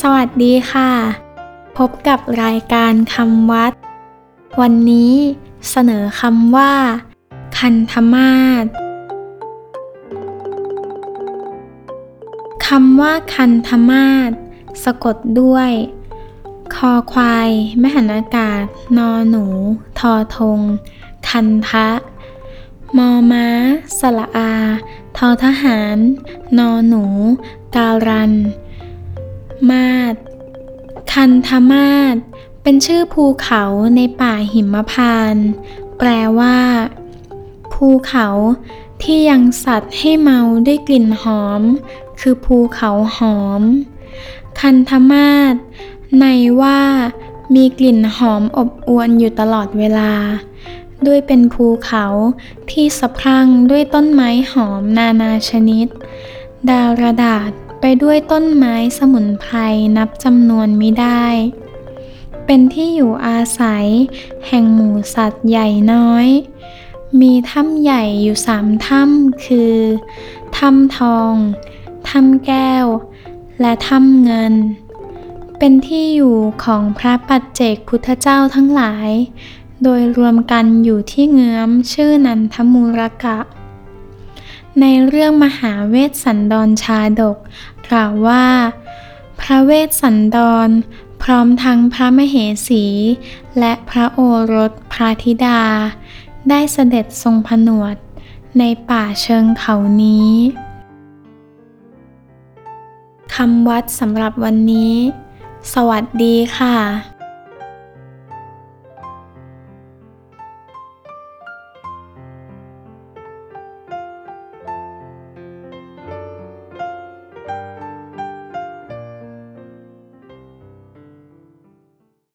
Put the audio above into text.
สวัสดีค่ะ พบกับรายการคำวัด วันนี้เสนอคำว่า คันธมาศคำว่าคันธมาศสะกดด้วย คอควายแม่หันอากาศ นอหนู ทอทง คันทะ มอม้า สละอา ทอทหาร นอหนู การัน มาศคันธมาศเป็นชื่อภูเขาในป่าหิมพานต์แปลว่า ภูเขาที่ยังสัตว์ให้เมาด้วยกลิ่นหอม คือภูเขาหอม คันธมาศในว่า มีกลิ่นหอมอบอวนอยู่ตลอดเวลา ด้วยเป็นภูเขาที่สะพรั่งด้วยต้นไม้หอมนานาชนิด ดาวระดาษ ไปด้วยต้นไม้สมุนไพรนับจำนวนไม่ได้ เป็นที่อยู่อาศัย แห่งหมูสัตว์ใหญ่น้อย มีถ้ำใหญ่อยู่สามถ้ำคือถ้ำทองถ้ำแก้ว และถ้ำเงิน เป็นที่อยู่ของพระปัจเจกพุทธเจ้าทั้งหลาย โดยรวมกันอยู่ที่เงื้อมชื่อนันทมูรกะ ในเรื่องมหาเวสสันดรชาดก กล่าวว่า พระเวสสันดร พร้อมทั้งพระมเหสี และพระโอรสพระธิดา ได้เสด็จทรงผนวด ในป่าเชิงเขานี้คำวัดสำหรับวันนี้ สวัสดีค่ะ